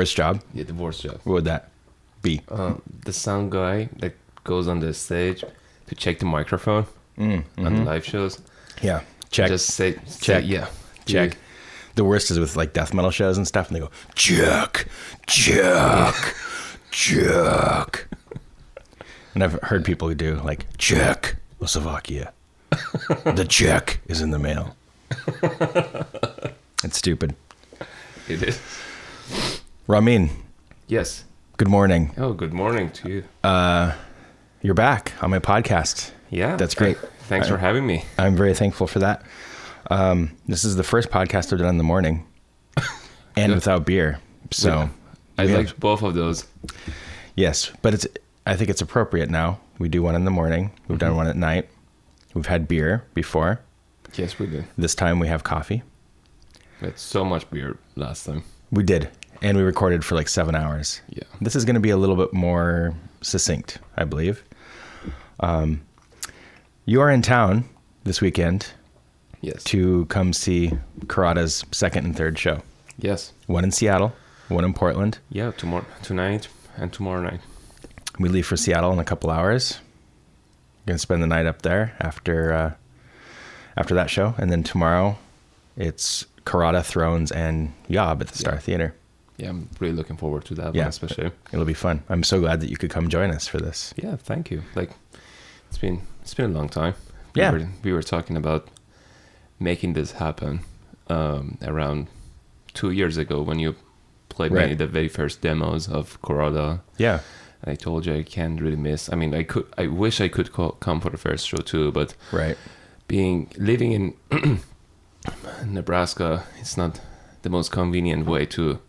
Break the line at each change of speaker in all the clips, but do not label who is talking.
Worst job.
Yeah, the worst job.
What would that be?
Um, the sound guy that goes on the stage to check the microphone
Mm,
on the live shows.
Yeah. Check.
Just say,
Check.
yeah,
check. The worst is with like death metal shows and stuff, and they go check, check, check. And I've heard people who do like check Slovakia. the check is in the mail. it's stupid.
It is.
Ramin,
Yes.
good morning.
Oh, good morning to you.
Uh, you're back on my podcast.
Yeah,
That's great.
Thanks for having me.
I'm very thankful for that. Um, this is the first podcast I've done in the morning and without beer. So,
I
we have-
liked both of those.
yes, but it's. I think it's appropriate now. We do one in the morning. We've done one at night. We've had beer before.
Yes, we did.
This time we have coffee.
We had so much beer last time.
We did, and we recorded for like seven hours.
Yeah.
This is going to be a little bit more succinct, I believe. Um, you are in town this weekend
Yes.
to come see Khorada's second and third show.
Yes.
One in Seattle, one in Portland.
Yeah. Tomorrow, tonight, and tomorrow night.
We leave for Seattle in a couple hours. Gonna spend the night up there after uh, after that show, and then tomorrow it's Khorada, Thrones, and Yob at the Star
Yeah.
Theater.
Yeah, I'm really looking forward to that
Yeah.
one, especially.
It'll be fun. I'm so glad that you could come join us for this.
Yeah, thank you. Like, it's been it's been a long time.
Yeah.
we were, we were talking about making this happen um, around two years ago when you played
Right.
me the very first demos of Khorada.
Yeah,
I told you I can't really miss. I mean, I could. I wish I could co- come for the first show too, but
right.
being living in Nebraska, it's not the most convenient way to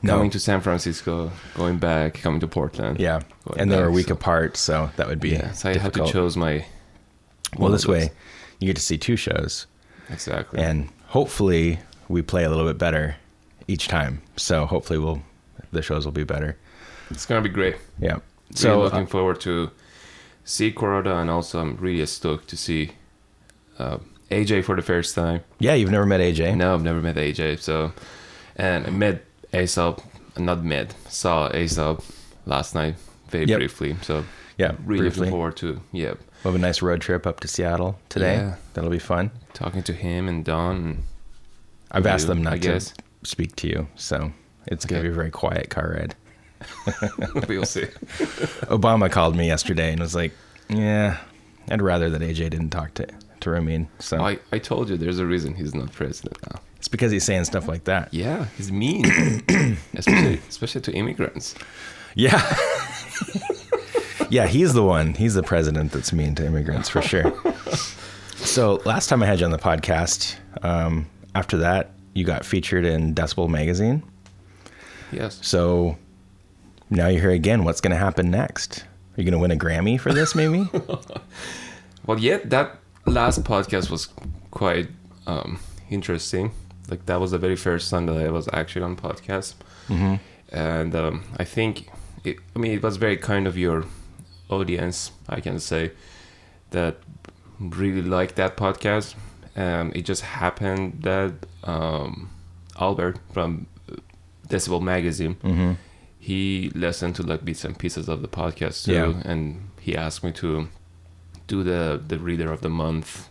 No.
coming to San Francisco, going back, coming to Portland.
Yeah, and they're a week
so-
apart, so that would be
Yeah, so I had to choose my.
Well, this way you get to see two shows,
Exactly.
and hopefully we play a little bit better each time. So hopefully we'll the shows will be better.
it's gonna be great.
Yeah.
So
So
looking
uh,
forward to see Khorada, and also I'm really stoked to see uh, AJ for the first time.
yeah, you've never met AJ.
No, I've never met AJ. So, and I met Aesop, not met, saw Aesop last night very
Yep.
briefly. So
Yeah,
really
briefly.
looking forward to yeah
We'll have a nice road trip up to Seattle today.
Yeah.
That'll be fun.
talking to him and Don.
I've asked them not to speak to you, so it's going to be a very quiet car ride.
We'll see.
Obama called me yesterday and was like, "Yeah, I'd rather that AJ didn't talk to to Ramin." So
I, I told you there's a reason he's not president now.
It's because he's saying stuff like that.
Yeah, he's mean, especially especially to immigrants.
Yeah. yeah, he's the one. He's the president that's mean to immigrants for sure. so last time I had you on the podcast, um, after that, you got featured in Decibel magazine.
Yes.
So now you're here again. What's going to happen next? Are you going to win a Grammy for this, maybe?
Well, yeah, that last podcast was quite um, interesting. Like that was the very first time that I was actually on podcast,
mm-hmm.
and um, I think, it, I mean, it was very kind of your audience, I can say, that really liked that podcast. Um, it just happened that um, Albert from Decibel Magazine
Mm-hmm.
he listened to like bits and pieces of the podcast too,
Yeah.
and he asked me to do the the reader of the month,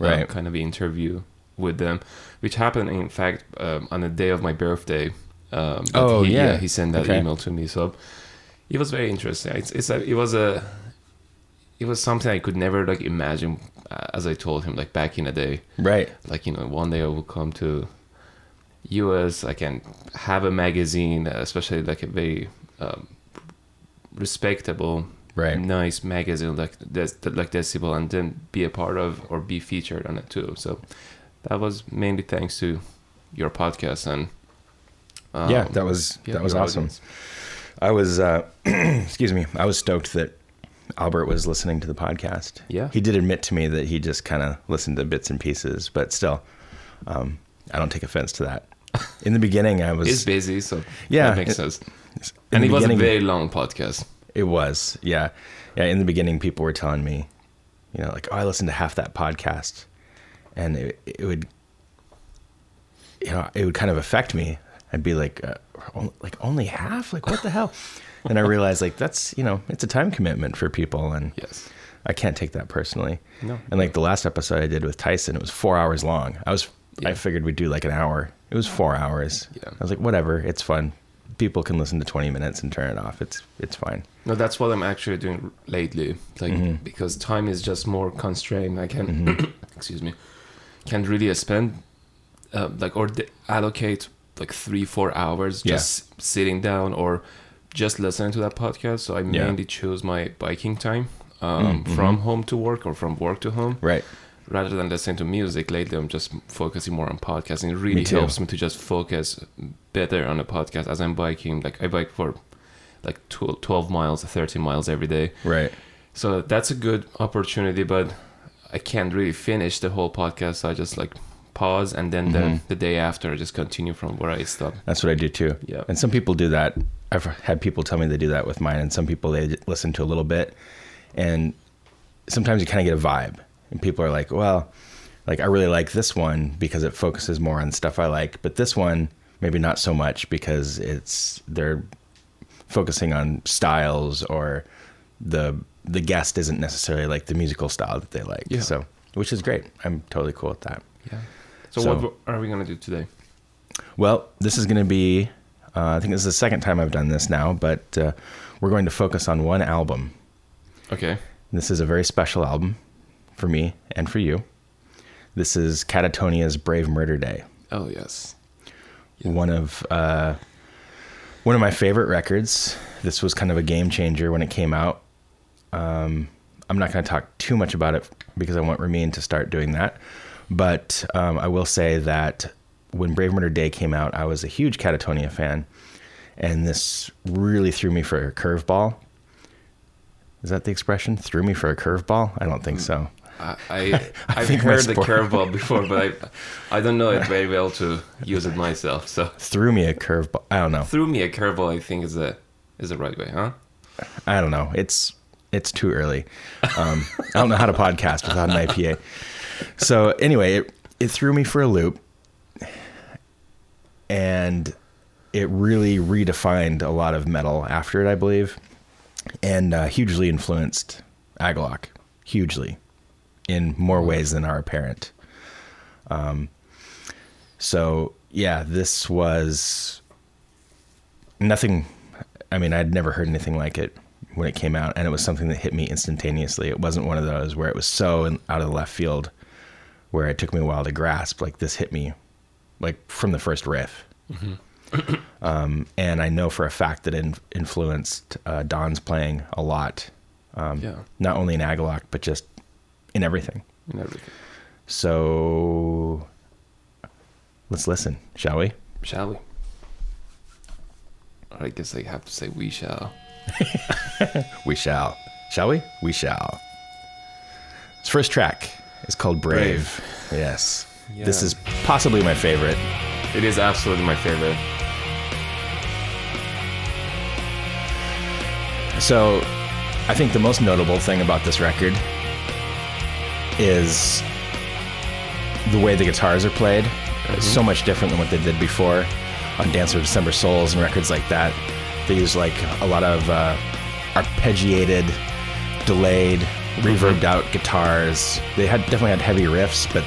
uh,
Right.
kind of interview with them, which happened in fact um, on the day of my birthday. Um,
Oh,
he,
yeah.
he sent that
Okay.
email to me, so it was very interesting. It's, it's a, it was a it was something I could never like imagine, uh, as I told him like back in the day
Right.
like you know one day i will come to us i can have a magazine uh, especially like a very um, respectable
Right.
nice magazine like this like decibel and then be a part of or be featured on it too so that was mainly thanks to your podcast and um,
yeah, that was
yeah,
that was awesome.
audience.
I was, uh, excuse me, I was stoked that Albert was listening to the podcast.
Yeah.
he did admit to me that he just kind of listened to bits and pieces, but still, um, I don't take offense to that. In the beginning, I was
he's busy so
Yeah,
that makes
it-
sense and it was a very long podcast
It was, yeah, yeah. In the beginning, people were telling me, you know, like, oh, I listened to half that podcast, and it, it would, you know, it would kind of affect me I'd be like, uh, "On- like only half? Like what the hell? and I realized like that's you know it's a time commitment for people, and
Yes.
I can't take that personally.
No.
And like the last episode I did with Tyson, it was four hours long. I was I figured we'd do like an hour. It was four hours.
Yeah.
I was like, whatever, it's fun. People can listen to twenty minutes and turn it off. It's it's fine.
No, that's what I'm actually doing lately. Like
Mm-hmm.
because time is just more constrained. I can, excuse me, can't really spend uh, like or d- allocate like three four hours
Yeah.
just sitting down or just listening to that podcast. So I
Yeah. Mm-hmm.
mainly choose my biking time um, from home to work or from work to home
Right.
rather than listening to music. Lately, I'm just focusing more on podcasting. It really
Me
helps me to just focus better on a podcast as I'm biking. Like I bike for like 12, 12 miles, 13 miles every day.
Right.
So that's a good opportunity, but I can't really finish the whole podcast. So I just like pause and then
Mm-hmm.
the, the day after I just continue from where I stopped.
That's what I do too.
Yeah.
And some people do that. I've had people tell me they do that with mine, and some people they listen to a little bit, and sometimes you kind of get a vibe, and people are like, "Well, like I really like this one because it focuses more on stuff I like, but this one maybe not so much because it's they're focusing on styles or the the guest isn't necessarily like the musical style that they like.
Yeah.
So, which is great. I'm totally cool with that.
Yeah. So,
So-
what are we gonna do today?
Well, this is going to be, uh, I think this is the second time I've done this now, but uh, we're going to focus on one album.
Okay.
This is a very special album for me and for you. This is Katatonia's Brave Murder Day,
Oh yes.
one of uh, one of my favorite records. This was kind of a game changer when it came out. Um, I'm not going to talk too much about it because I want Ramin to start doing that. But um, I will say that when Brave Murder Day came out, I was a huge Katatonia fan, and this really threw me for a curveball. Is that the expression? Threw me for a curveball? I don't think so.
I, I I've heard the curveball before, but I I don't know it very well to use it myself. So
Threw me a curveball. I don't know.
threw me a curveball. I think is the is the right way, huh?
I don't know. It's it's too early. Um, I don't know how to podcast without an IPA. So anyway, it it threw me for a loop, and it really redefined a lot of metal after it, I believe, and uh, hugely influenced Agalloch, hugely, in more ways than are apparent. Um, so yeah, this was nothing. I mean, I'd never heard anything like it when it came out, and it was something that hit me instantaneously. It wasn't one of those where it was so in, out of the left field, where it took me a while to grasp. Like this hit me, like from the first riff. um, and I know for a fact that it in, influenced uh, Don's playing a lot, um,
Yeah.
not only in Agalloch but just in everything.
And everything.
So let's listen, shall we?
Shall we? I guess I have to say we shall.
We shall. Shall we? We shall. This first track is called Brave. Yes. This is possibly my favorite.
It is absolutely my favorite.
So, I think the most notable thing about this record is the way the guitars are played. It's mm-hmm. so much different than what they did before on Dancer of December Souls and records like that. They use like a lot of uh, arpeggiated, delayed, reverbed out guitars. They had definitely had heavy riffs, but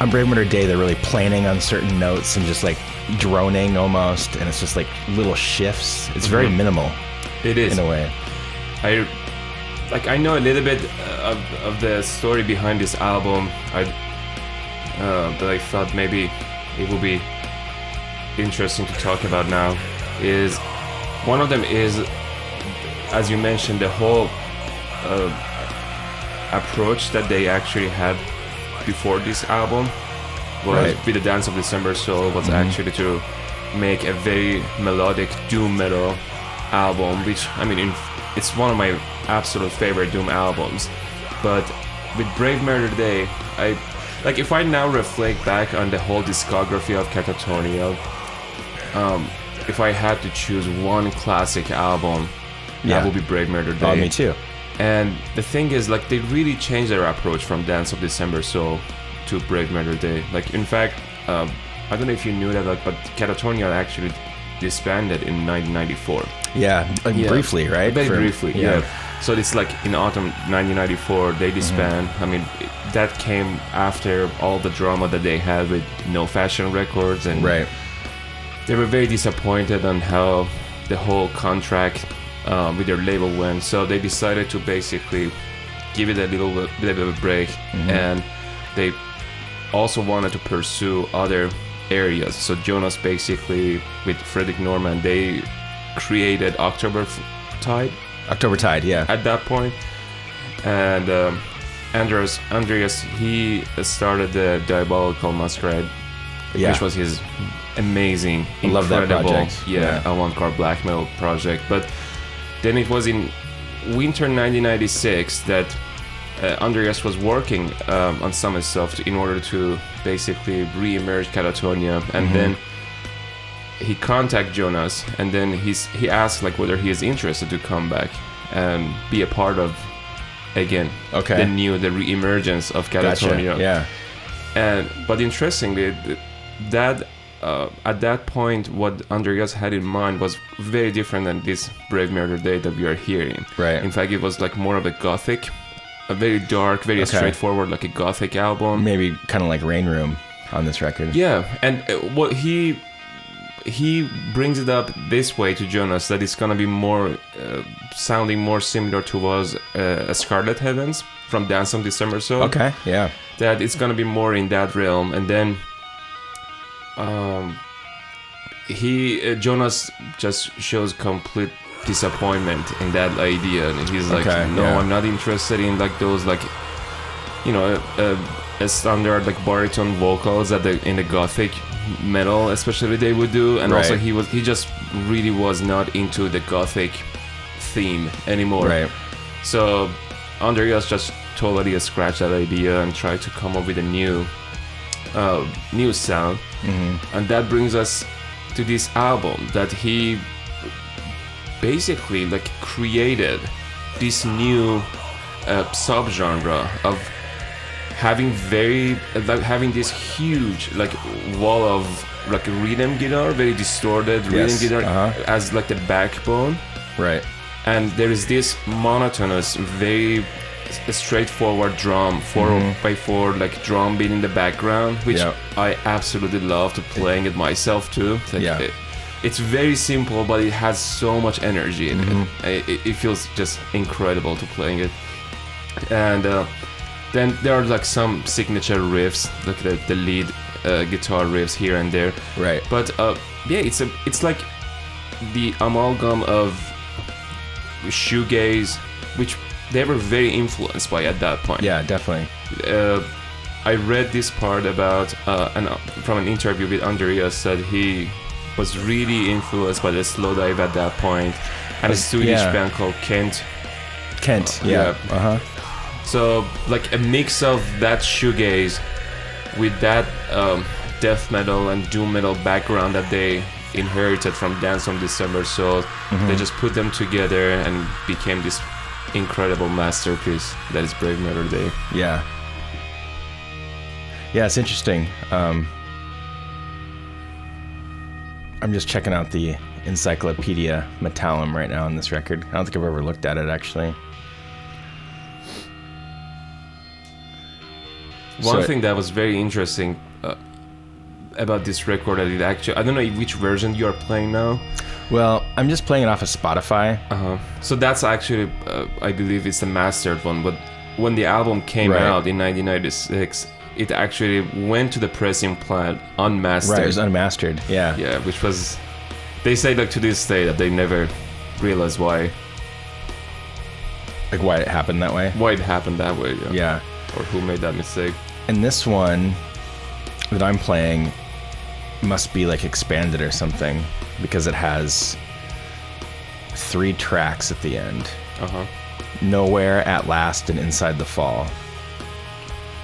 on Brave Murder Day, they're really planning on certain notes and just like droning almost, and it's just like little shifts. It's very minimal
It is.
in a way.
I like I know a little bit uh, of, of the story behind this album. I uh, that I thought maybe it would be interesting to talk about now is one of them is as you mentioned the whole uh, approach that they actually had before this album was
Right.
with the Dance of December Soul was actually to make a very melodic doom metal album, which I mean, it's one of my absolute favorite doom albums. But with Brave Murder Day, I like if I now reflect back on the whole discography of Katatonia, um, if I had to choose one classic album,
Yeah.
that would be Brave Murder Day.
Oh, me too.
And the thing is, like, they really changed their approach from Dance of December so to Brave Murder Day. Like, in fact, uh, I don't know if you knew that, like, but Katatonia actually disbanded in 1994.
Yeah, like
Yeah.
briefly, right?
Very
For-
briefly, yeah. So it's like in autumn 1994 they disband. I mean, that came after all the drama that they had with No Fashion Records, and
Right.
They were very disappointed on how the whole contract um, with their label went. So they decided to basically give it a little bit of a break, and they also wanted to pursue other areas. So Jonas basically with Fredrik Norrman they created October Tide
October Tide, yeah.
at that point, and um, Andreas Andreas he started the Diabolical Masquerade
yeah.
which was his amazing,
I love that
incredible,
project.
yeah,
Yeah.
avant-garde black metal project. But then it was in winter 1996 that uh, Andreas was working um, on to, in order to basically re-emerge Katatonia, and
Mm-hmm.
then he contacted Jonas, and then he's he asked like whether he is interested to come back and be a part of again
Okay.
the new the re-emergence of
Gotcha. Yeah.
and but interestingly that uh, at that point what andreas had in mind was very different than this brave murder day that we are hearing
Right.
in fact it was like more of a gothic a very dark very
Okay.
straightforward like a gothic album
Maybe kind of like Rain Room on this record.
yeah and uh, what he he brings it up this way to jonas that it's gonna be more uh, sounding more similar to was uh, a scarlet heavens from dance on december so
Okay. Yeah.
that it's gonna be more in that realm and then um he uh, jonas just shows complete disappointment in that idea and he's like
Okay,
no
yeah.
i'm not interested in like those like you know uh, a standard like baritone vocals that the in the gothic metal especially they would do and also he was he just really was not into the gothic theme anymore
Right.
so Andreas just totally scratched that idea and tried to come up with a new, uh, new sound,
hmm
and that brings us to this album that he basically like created this new uh, subgenre of having very like having this huge like wall of like rhythm guitar, very distorted rhythm
Yes,
guitar
uh-huh.
as like the backbone
Right.
and there is this monotonous, very s- straightforward drum, 4 by 4 like drum beat in the background, which
Yeah.
I absolutely love to playing it myself too. It's like,
Yeah.
it- it's very simple, but it has so much energy in
Mm-hmm.
it. it. It feels just incredible to playing it. And uh, then there are like some signature riffs, like the, the lead uh, guitar riffs here and there.
Right.
But uh, yeah, it's a it's like the amalgam of shoegaze, which they were very influenced by at that point.
Yeah, definitely.
Uh, I read this part about uh, an, from an interview with Andreas that he was really influenced by the Slowdive at that point, and a Swedish
yeah.
band called Kent.
Kent.
Uh,
Yeah.
yeah.
Uh huh.
So like a mix of that shoegaze with that um, death metal and doom metal background that they inherited from Dance on December Soul. They just put them together and became this incredible masterpiece that is Brave Murder Day.
Yeah. Yeah, it's interesting. Um, I'm just checking out the Encyclopedia Metallum right now on this record. I don't think I've ever looked at it actually.
One
So-
thing that was very interesting uh, about this record that it actually I don't know which version you are playing now.
Well, I'm just playing it off of Spotify.
Uh-huh. So that's actually, uh, I believe, it's the mastered one. But when the album came
Right.
out in 1996, it actually went to the pressing plant unmastered.
Right, it was unmastered. Yeah.
yeah, which was. They say like to this day that they never realized why
Like why it happened that way.
why it happened that way. Yeah.
Yeah.
Or who made that mistake.
And this one that I'm playing must be like expanded or something because it has three tracks at the end.
Uh huh.
Nowhere, At Last, and Inside the Fall.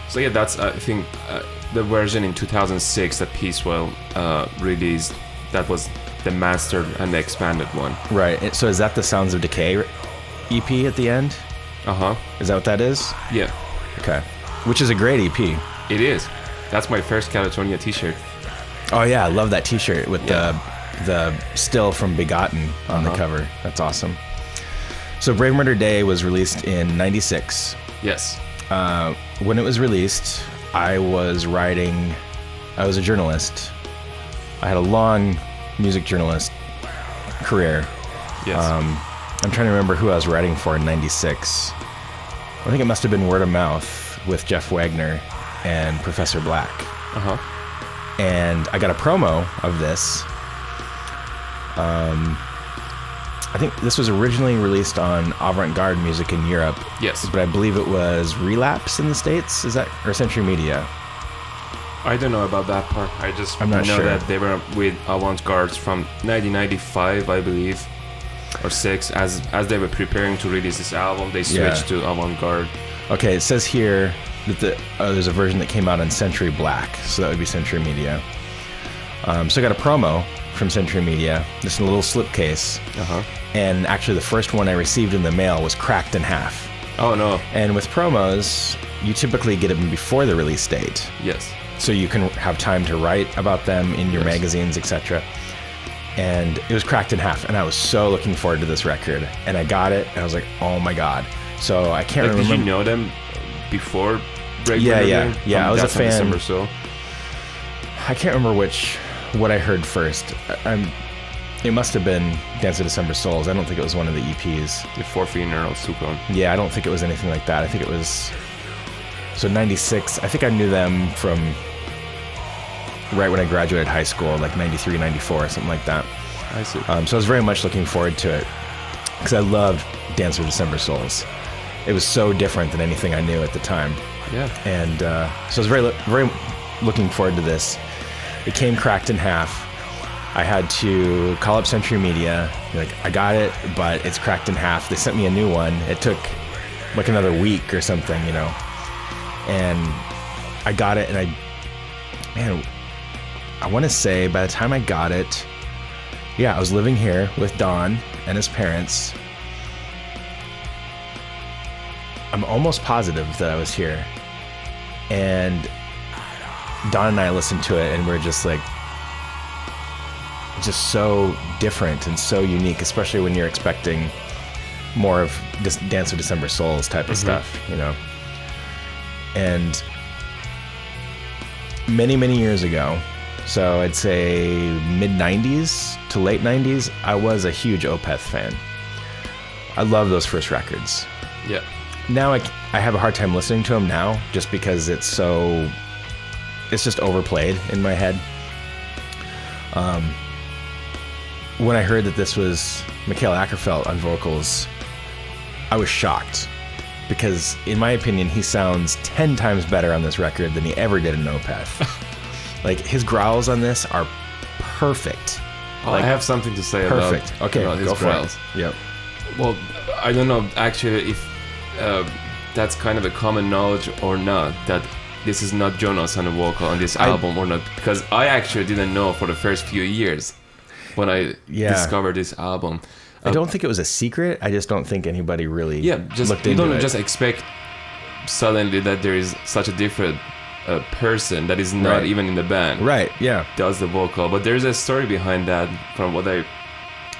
So yeah, that's I think uh, the version in 2006 that Peaceville uh, released. That was the mastered and the expanded one.
Right. So is that the Sounds of Decay EP at the end?
Uh huh.
Is that what that is?
Yeah,
Okay. Which is a great EP.
it is. That's my first Katatonia T-shirt.
Oh yeah, I love that T-shirt with
Yeah.
the the still from Begotten on the
Uh-huh.
cover. That's awesome. So Brave Murder Day was released in '96.
Yes.
Uh, when it was released, I was writing. I was a journalist. I had a long music journalist career.
Yes.
Um, I'm trying to remember who I was writing for in '96. I think it must have been Word of Mouth with Jeff Wagner and Professor Black
uh huh.
And I got a promo of this. Um, I think this was originally released on Avant Garde Music in Europe,
Yes.
but I believe it was Relapse in the States. Is that or Century Media?
I don't know about that part. I just
I'm not
know
sure.
that they were with Avant Garde from 1995, I believe, or six. As as they were preparing to release this album, they switched
Yeah.
to Avant Garde.
Okay, it says here that the uh, there's a version that came out on Century Black, so that would be Century Media. Um, so I got a promo from Century Media, just in a little slipcase,
Uh huh.
and actually the first one I received in the mail was cracked in half.
Oh no.
And with promos, you typically get them before the release date.
Yes.
so you can have time to write about them in your
Yes.
magazines, etc. And it was cracked in half, and I was so looking forward to this record. And I got it, and I was like, "Oh my god!" So I can't
Like, did
remember.
you know them before? Break
Yeah, yeah, yeah, I was a fan.
December Soul?
I can't remember which what I heard first. I- I'm. It must have been Dance of December Souls. I don't think it was one of the EPs.
The four Feet funeral Sukon.
Yeah, I don't think it was anything like that. I think it was. So '96. I think I knew them from right when I graduated high school, like '93, '94, something like that.
I see.
Um, so I was very much looking forward to it because I loved Dance of December Souls. It was so different than anything I knew at the time,
yeah.
and uh, so I was very, very looking forward to this. It came cracked in half. I had to call up Century Media, like, I got it, but it's cracked in half. They sent me a new one. It took like another week or something, you know, and I got it, and I, man, I want to say by the time I got it, yeah, I was living here with Don and his parents. I'm almost positive that I was here. And Don and I listened to it and we're just like just so different and so unique, especially when you're expecting more of this Dance of December Souls type of mm-hmm. stuff, you know. And many, many years ago, so I'd say mid 90s to late 90s, I was a huge Opeth fan. I love those first records.
Yeah.
Now I have a hard time listening to them now just because it's so, it's just overplayed in my head. Um, when I heard that this was Mikael Åkerfeldt on vocals, I was shocked because, in my opinion, he sounds 10 times better on this record than he ever did in Opeth. like, his growls on this are perfect.
Well,
Like,
I have something to say
Perfect.
about,
Okay,
about his
go for
growls.
it. Yep.
Well, I don't know actually if uh, that's kind of a common knowledge or not that this is not Jonas on the vocal on this
I-
album or not because I actually didn't know for the first few years when I
Yeah.
discovered this album.
I don't think it was a secret. I just don't think anybody really
Yeah, just
looked
you don't
it.
just expect suddenly that there is such a different uh, person that is not
Right.
even in the band
right. Yeah.
does the vocal. But there's a story behind that from what I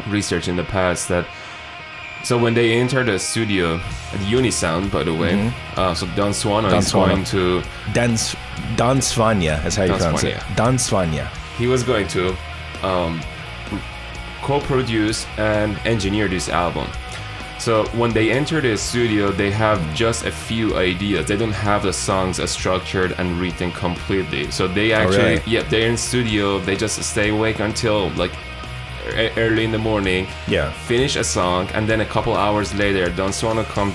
researched in the past that so when they enter the studio at Unisound, by the way, uh, so Don Swanö
Mm-hmm.
Is
Swanö.
going to
Dan, S- Don Svanya is how you
Don
pronounce
Svanya.
it. Don Svanya.
he was going to um, co-produce and engineer this album. So when they enter the studio, they have just a few ideas. They don't have the songs as structured and written completely. So they actually,
really?
yeah, they're in studio. They just stay awake until like early in the morning,
Yeah.
finish a song, and then a couple hours later, Don Swanö come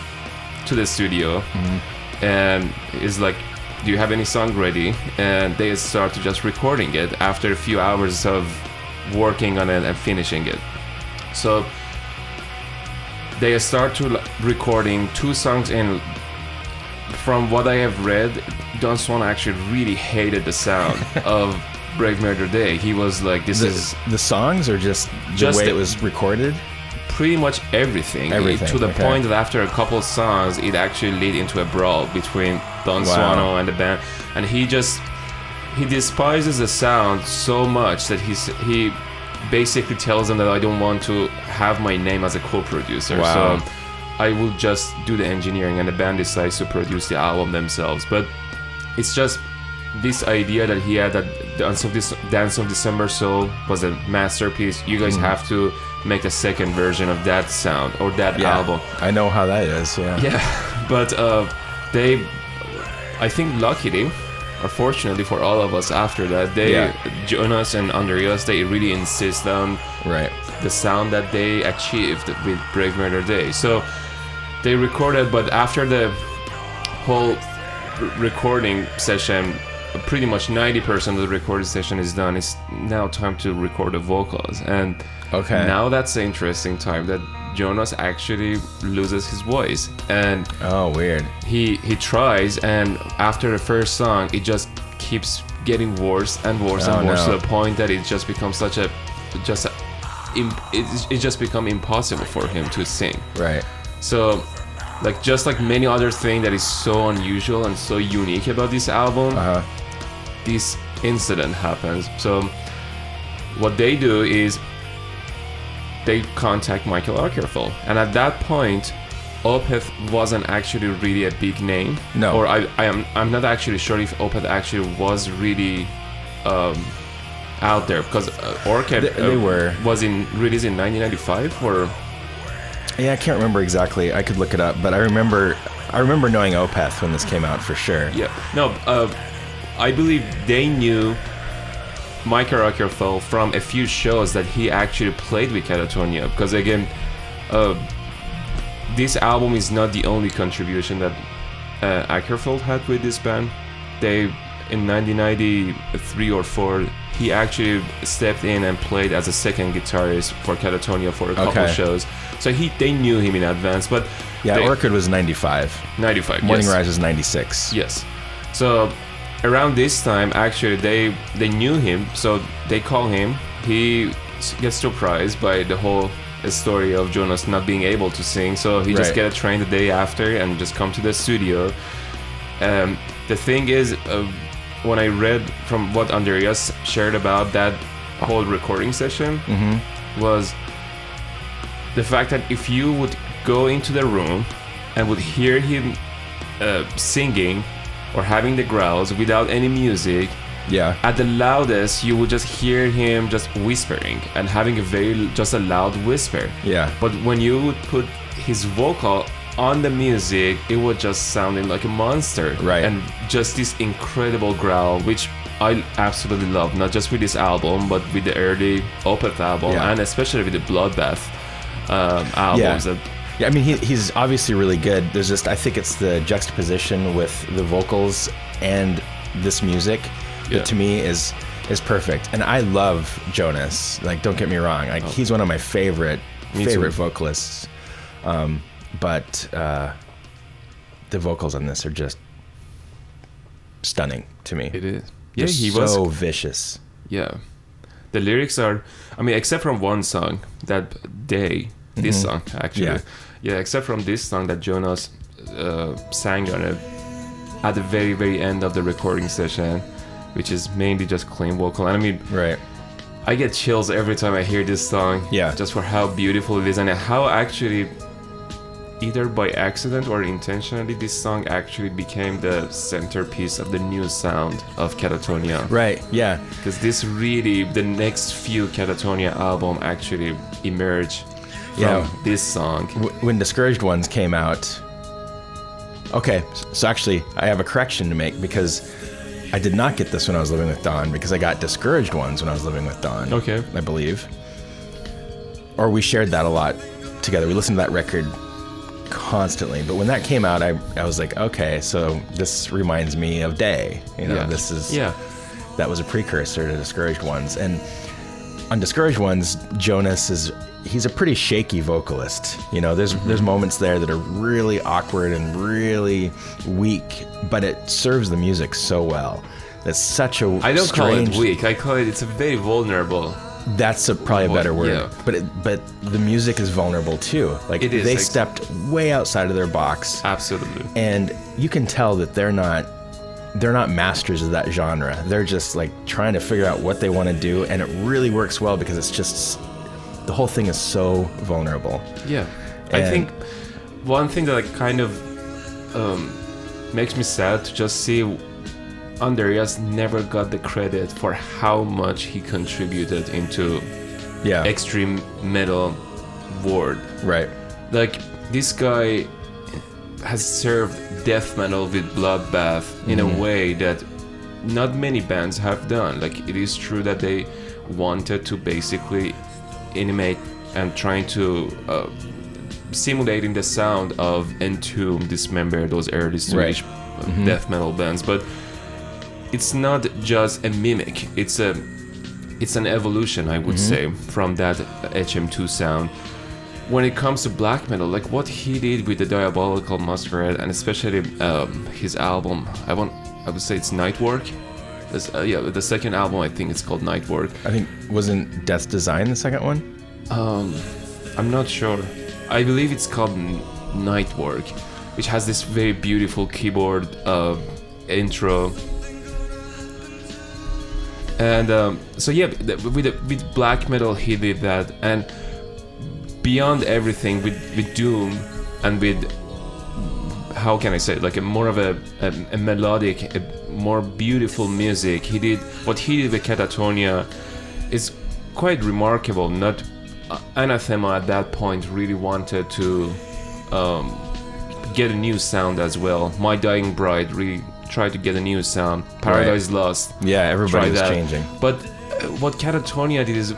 to the studio mm-hmm. and is like, "Do you have any song ready?" And they start to just recording it after a few hours of working on it and finishing it. So they start to recording two songs in. From what I have read, Don Swan actually really hated the sound of Brave Murder Day. He was like, "This
The,
is
the songs or just the
Just
way
the-
it was recorded?
pretty much everything,
Everything,
to the
okay.
point that after a couple songs it actually led into a brawl between Don
Wow.
Swanö and the band and he just he despises the sound so much that he's he basically tells them that I don't want to have my name as a co-producer.
Wow.
So I will just do the engineering, and the band decides to produce the album themselves. But it's just this idea that he had that Dance of, this, Dance of December Soul was a masterpiece. You guys have to make a second version of that sound or that
Yeah,
album.
I know how that is. Yeah.
Yeah, but uh, they, I think, luckily, or fortunately for all of us, after that, they,
Yeah.
Jonas and Andreas, they really insist on
Right.
the sound that they achieved with Brave Murder Day. So they recorded, but after the whole recording session, pretty much 90% of the recording session is done. It's now time to record the vocals. And
Okay.
now that's the interesting time that Jonas actually loses his voice. And
Oh, weird.
he he tries and after the first song it just keeps getting worse and worse
Oh,
and worse
no.
to the point that it just becomes such a just a, it, it just become impossible for him to sing
Right.
so like just like many other things that is so unusual and so unique about this album
Uh huh.
This incident happens. So what they do is they contact Michael Åkerfeldt, and at that point, Opeth wasn't actually really a big name.
No.
Or I, I am I'm not actually sure if Opeth actually was really um, out there because uh, Orchid
They- they
uh,
were.
was in released in 1995 or
Yeah, I can't remember exactly. I could look it up, but I remember. I remember knowing Opeth when this came out for sure.
Yeah. No, uh, I believe they knew Michael Åkerfeldt from a few shows that he actually played with Katatonia. Because again, uh, this album is not the only contribution that uh, Åkerfeldt had with this band. They, in 1993 or 4, he actually stepped in and played as a second guitarist for Katatonia for a couple
Okay.
shows. So he, they knew him in advance, but
Yeah,
they,
Orchid was 95.
95.
Morning
yes.
Rise was 96.
Yes. So around this time, actually, they they knew him, so they call him. He gets surprised by the whole story of Jonas not being able to sing, so he just
Right.
get a train the day after and just come to the studio. Um, the thing is, uh, when I read from what Andreas shared about that whole recording session, was the fact that if you would go into the room and would hear him uh, singing or having the growls without any music,
Yeah.
at the loudest you would just hear him just whispering and having a very just a loud whisper.
Yeah.
But when you would put his vocal on the music, it was just sounding like a monster.
Right.
And just this incredible growl, which I absolutely love, not just with this album, but with the early Opeth album,
Yeah.
and especially with the Bloodbath um, albums. that-
Yeah, I mean, he, he's obviously really good. There's just, I think it's the juxtaposition with the vocals and this music
Yeah.
that to me is is perfect. And I love Jonas. Like, don't get me wrong. Like, he's one of my favorite
Oh. Me too.
favorite vocalists. Um, but uh, the vocals on this are just stunning to me.
It is. Yeah,
Just
he
so
was.
vicious.
Yeah. The lyrics are, I mean, except from one song, that day, this song, actually.
Yeah.
Yeah, except from this song that Jonas uh, sang on it at the very, very end of the recording session, which is mainly just clean vocal. And I mean,
Right.
I get chills every time I hear this song.
Yeah.
Just for how beautiful it is and how actually, either by accident or intentionally, this song actually became the centerpiece of the new sound of Katatonia.
Right. Yeah.
Because this really, the next few Katatonia album actually emerge from
Yeah.
this song.
W- when Discouraged Ones came out. Okay, so actually, I have a correction to make because I did not get this when I was living with Don because I got Discouraged Ones when I was living with Don.
Okay.
I believe. Or we shared that a lot together. We listened to that record constantly. But when that came out, I, I was like, okay, so this reminds me of Day. You know,
Yeah.
this is
Yeah.
that was a precursor to Discouraged Ones. And on Discouraged Ones, Jonas is he's a pretty shaky vocalist. You know, there's there's mm-hmm. moments there that are really awkward and really weak, but it serves the music so well. It's such a
I don't
strange,
call it weak. I call it, it's a very vulnerable.
That's a, probably a better word.
Yeah.
But it, but the music is vulnerable too. Like
It is,
they
ex-
stepped way outside of their box,
Absolutely.
and you can tell that they're not they're not masters of that genre. They're just like trying to figure out what they want to do, and it really works well because it's just the whole thing is so vulnerable.
Yeah, I think one thing that kind of um, makes me sad to just see Andreas never got the credit for how much he contributed into
Yeah,
extreme metal world.
right.
Like this guy has served death metal with Bloodbath in a way that not many bands have done. Like it is true that they wanted to basically animate and trying to uh, simulating the sound of Entomb, Dismember, those early Swedish uh, death metal bands, but it's not just a mimic. It's a it's an evolution, I would say, from that HM2 sound. When it comes to black metal, like what he did with the Diabolical Masquerade, and especially um, his album, I want, I would say it's Nightwork. This, uh, yeah, the second album, I think it's called Nightwork.
I think wasn't Death Design the second one?
Um, I'm not sure. I believe it's called Nightwork, which has this very beautiful keyboard uh, intro. And um, so yeah, with with black metal he did that, and beyond everything with with doom and with how can I say it, like a more of a, a, a melodic, a more beautiful music. He did what he did with Katatonia is quite remarkable. Not uh, Anathema at that point really wanted to um, get a new sound as well. My Dying Bride really tried to get a new sound. Paradise Lost
Yeah, everybody was
that.
changing.
But uh, what Katatonia did is,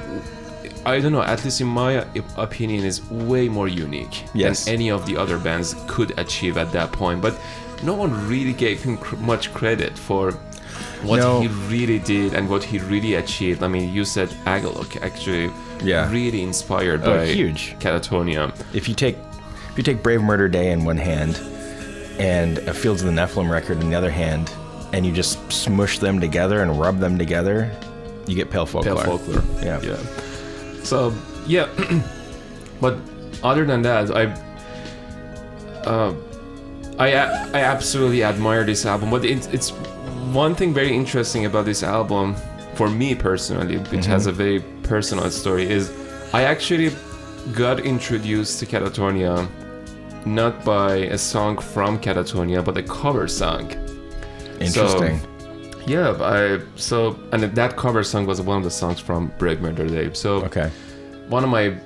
I don't know, at least in my opinion, is way more unique
Yes.
than any of the other bands could achieve at that point. But no one really gave him cr- much credit for what
No.
he really did and what he really achieved. I mean, you said Agalloch actually
Yeah.
really inspired
Oh,
by
huge.
Katatonia.
If you take if you take Brave Murder Day in one hand and a Fields of the Nephilim record in the other hand, and you just smush them together and rub them together, you get Pale Folklore.
Pale folklore.
Yeah.
Yeah. So yeah, but other than that, I, uh, I I absolutely admire this album. But it's it's one thing very interesting about this album for me personally, which has a very personal story, is I actually got introduced to Katatonia not by a song from Katatonia, but a cover song.
Interesting.
Yeah, I so and that cover song was one of the songs from Brave Murder Day. So
okay.
one of my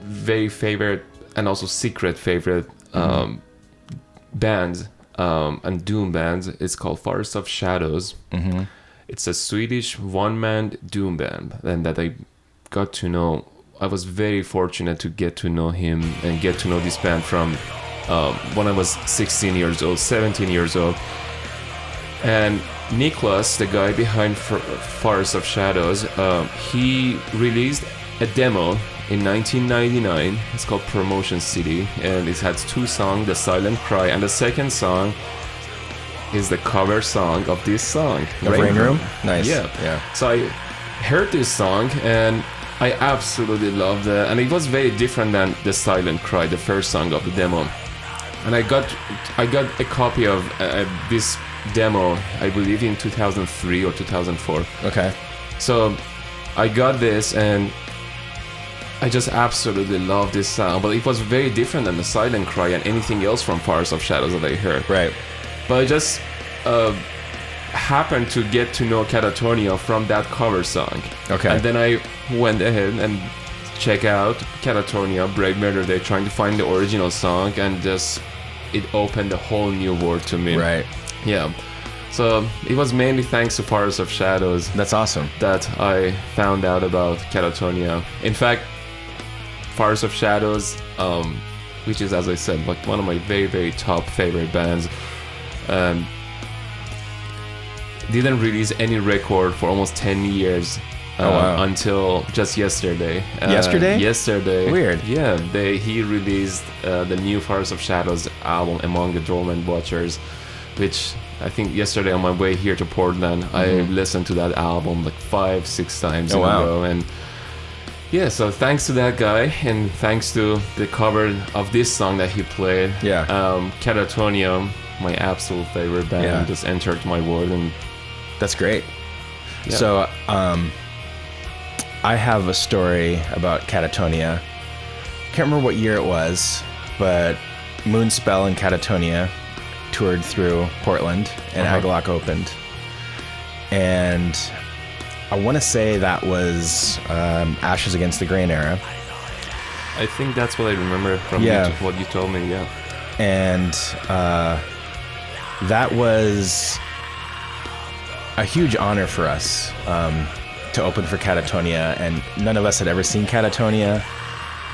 very favorite and also secret favorite um, bands um, and doom bands is called Forest of Shadows.
Mm-hmm.
It's a Swedish one-man doom band, and that I got to know. I was very fortunate to get to know him and get to know this band from um, when I was 16 years old, 17 years old. And Niklas, the guy behind Forest of Shadows, um, he released a demo in 1999. It's called Promotion City, and it has two songs: "The Silent Cry" and the second song is the cover song of this song,
The Rain Room? Nice.
Yeah,
Yeah.
So I heard this song and I absolutely loved it, and it was very different than "The Silent Cry," the first song of the demo. And I got I got a copy of uh, this demo, I believe in 2003 or 2004.
Okay.
So I got this and I just absolutely love this sound, but it was very different than the Silent Cry and anything else from Forest of Shadows that I heard.
Right.
But I just uh, happened to get to know Katatonia from that cover song.
Okay.
And then I went ahead and check out Katatonia, Brave Murder Day, trying to find the original song, and just it opened a whole new world to me.
Right.
Yeah. So it was mainly thanks to Forest of Shadows
That's awesome.
that I found out about Katatonia. In fact, Forest of Shadows, um, which is, as I said, like one of my very, very top favorite bands, um, didn't release any record for almost 10 years. Uh,
Oh, wow.
Until just yesterday. Uh,
Yesterday?
Yesterday.
Weird.
Yeah, they he released uh, the new Forest of Shadows album, Among the Dormant Watchers, which I think yesterday on my way here to Portland, I listened to that album like five, six times
Mm-hmm. Oh,
in
wow.
a row, and yeah. So thanks to that guy, and thanks to the cover of this song that he played,
Yeah.
um, Katatonia my absolute favorite band
Yeah.
just entered my world, and
That's great.
Yeah.
So, um, I have a story about Katatonia. Can't remember what year it was, but Moonspell and Katatonia toured through Portland, and
Uh-huh.
Agalloch opened. And I want to say that was um, Ashes Against the Grain era.
I think that's what I remember from
Yeah.
you, what you told me. Yeah,
and uh, that was a huge honor for us um, to open for Katatonia, and none of us had ever seen Katatonia.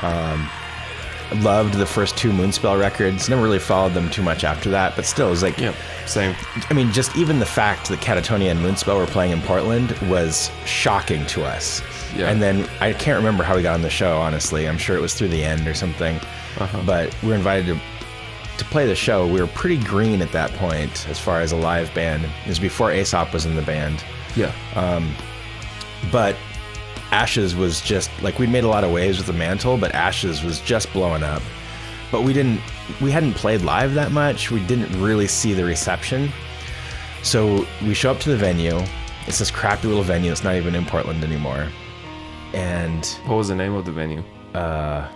Um, loved the first two Moonspell records. Never really followed them too much after that, but still, it was like,
yeah, same.
I mean, just even the fact that Katatonia and Moonspell were playing in Portland was shocking to us.
Yeah.
And then I can't remember how we got on the show, honestly. I'm sure it was through the end or something.
Uh-huh.
But we were invited to to play the show. We were pretty green at that point as far as a live band. It was before Aesop was in the band.
Yeah, Um,
But Ashes was just like we'd made a lot of waves with the mantle, but Ashes was just blowing up. But we didn't we hadn't played live that much. We didn't really see the reception. So we show up to the venue. It's this crappy little venue. It's not even in Portland anymore. And
what was the name of the venue?
Uh,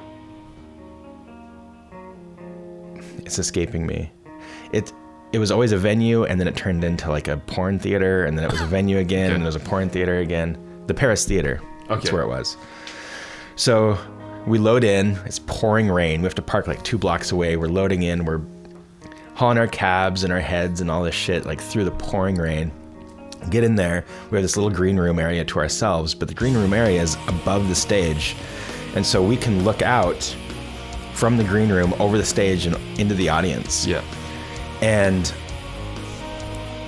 it's escaping me. It it was always a venue, and then it turned into like a porn theater, and then it was a venue again,
Okay.
and it was a porn theater again. The Paris Theater. That's where it was. So we load in. It's pouring rain. We have to park like two blocks away. We're loading in. We're hauling our cabs and our heads and all this shit like through the pouring rain. Get in there. We have this little green room area to ourselves, but the green room area is above the stage, and so we can look out from the green room over the stage and into the audience.
Yeah,
And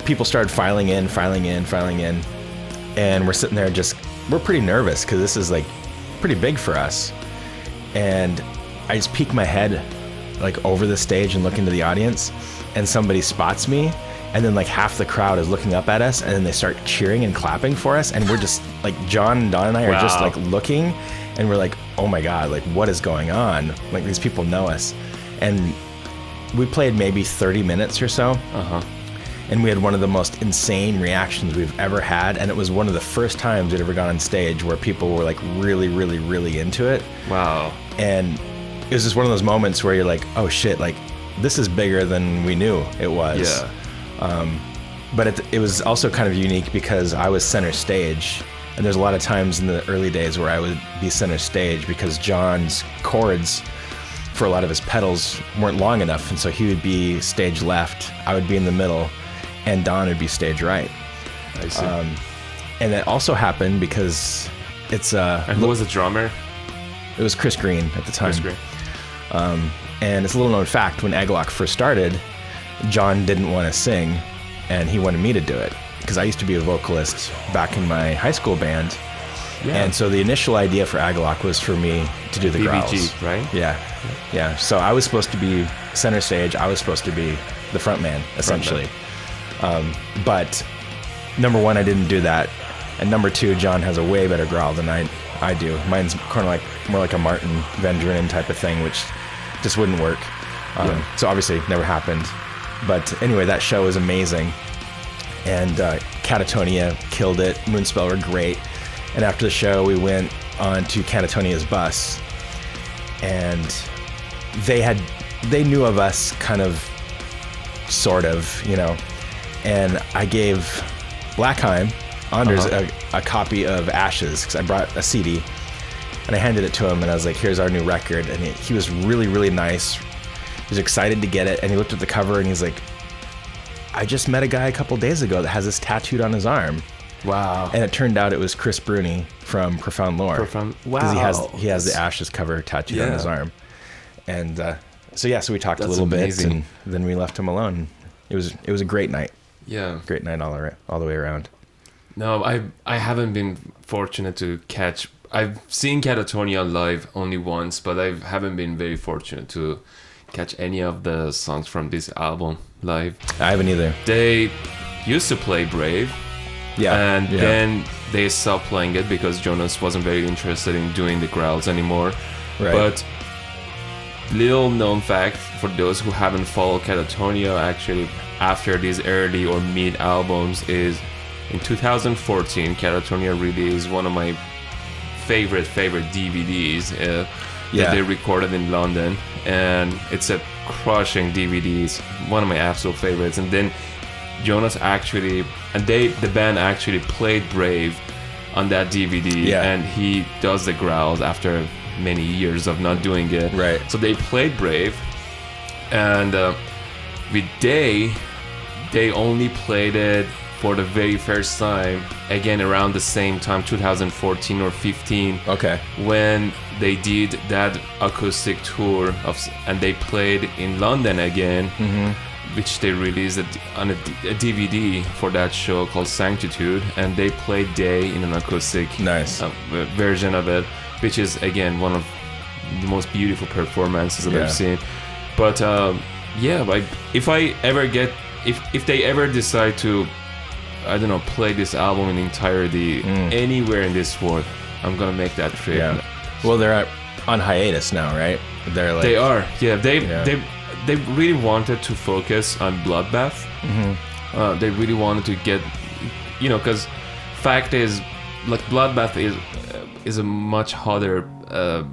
people started filing in, filing in, filing in. And we're sitting there just, we're pretty nervous because this is like pretty big for us. And I just peek my head like over the stage and look into the audience, and somebody spots me. And then like half the crowd is looking up at us, and then they start cheering and clapping for us. And we're just like John and Don and I are just like looking, and we're like, oh my god, like what is going on? Like these people know us, and we played maybe 30 minutes or so
uh huh.
And we had one of the most insane reactions we've ever had and it was one of the first times we'd ever gone on stage where people were like really really really into it
Wow.
and it was just one of those moments where you're like oh shit like this is bigger than we knew it was
Yeah.
Um, but it, it was also kind of unique because I was center stage. And there's a lot of times in the early days where I would be center stage because John's chords for a lot of his pedals weren't long enough. And so he would be stage left, I would be in the middle, and Don would be stage right.
I see.
Um, and that also happened because it's uh,
and who was the drummer?
it was Chris Greene at the time.
Chris Greene.
And it's a little known fact when Agalloch first started, John didn't want to sing and he wanted me to do it because I used to be a vocalist back in my high school band.
Yeah.
And so the initial idea for Agalloch was for me to do the
BBG,
growls.
right?
Yeah. Yeah. So I was supposed to be center stage. I was supposed to be the front man, essentially. Um, but number one, I didn't do that. And number two, John has a way better growl than I, I do. Mine's kind of like more like a Martin Van Drunen type of thing, which just wouldn't work. Um,
Yeah.
So obviously, never happened. But anyway, that show was amazing. And uh, Katatonia killed it. Moonspell were great. And after the show, we went on to Katatonia's bus. And they had, they knew of us kind of, sort of, you know. And I gave Blakkheim, Anders,
Uh-huh.
a, a copy of Ashes because I brought a CD. And I handed it to him and I was like, here's our new record. And he, he was really, really nice. He was excited to get it. And he looked at the cover and he's like, I just met a guy a couple days ago that has this tattooed on his arm.
Wow.
And it turned out it was Chris Bruni from Profound Lore.
Profound-
Because he has he has the Ashes cover tattooed on his arm. And uh, so yeah, so we talked a little
amazing.
bit, and then we left him alone. It was it was a great night,
yeah.
great night all around, all the way around.
No, I I haven't been fortunate to catch. I've seen Katatonia live only once, but I haven't been very fortunate to catch any of the songs from this album live.
I haven't either.
They used to play Brave,
Yeah,
and
yeah.
then they stopped playing it because Jonas wasn't very interested in doing the growls anymore.
Right.
But little known fact for those who haven't followed Katatonia actually after these early or mid albums is in 2014 Katatonia released one of my favorite favorite DVDs uh,
Yeah.
that they recorded in London and it's a crushing DVD it's one of my absolute favorites and then Jonas actually and they the band actually played Brave on that DVD
Yeah.
and he does the growls after many years of not doing it
Right.
so they played Brave and uh, with Day they only played it for the very first time again around the same time 2014 or 15
Okay.
when they did that acoustic tour of and they played in London again which they released on a, a DVD for that show called Sanctitude and they played Day in an acoustic
Nice.
uh, version of it which is again one of the most beautiful performances that
Yeah.
I've seen but um, yeah like if I ever get if if they ever decide to I don't know play this album in entirety anywhere in this world I'm gonna make that trip
Mm. Yeah. Well, they're on hiatus now, right? They're like
they are yeah they
Yeah.
they they really wanted to focus on bloodbath
Mm-hmm.
uh, they really wanted to get you know because fact is like bloodbath is uh, is a much hotter uh,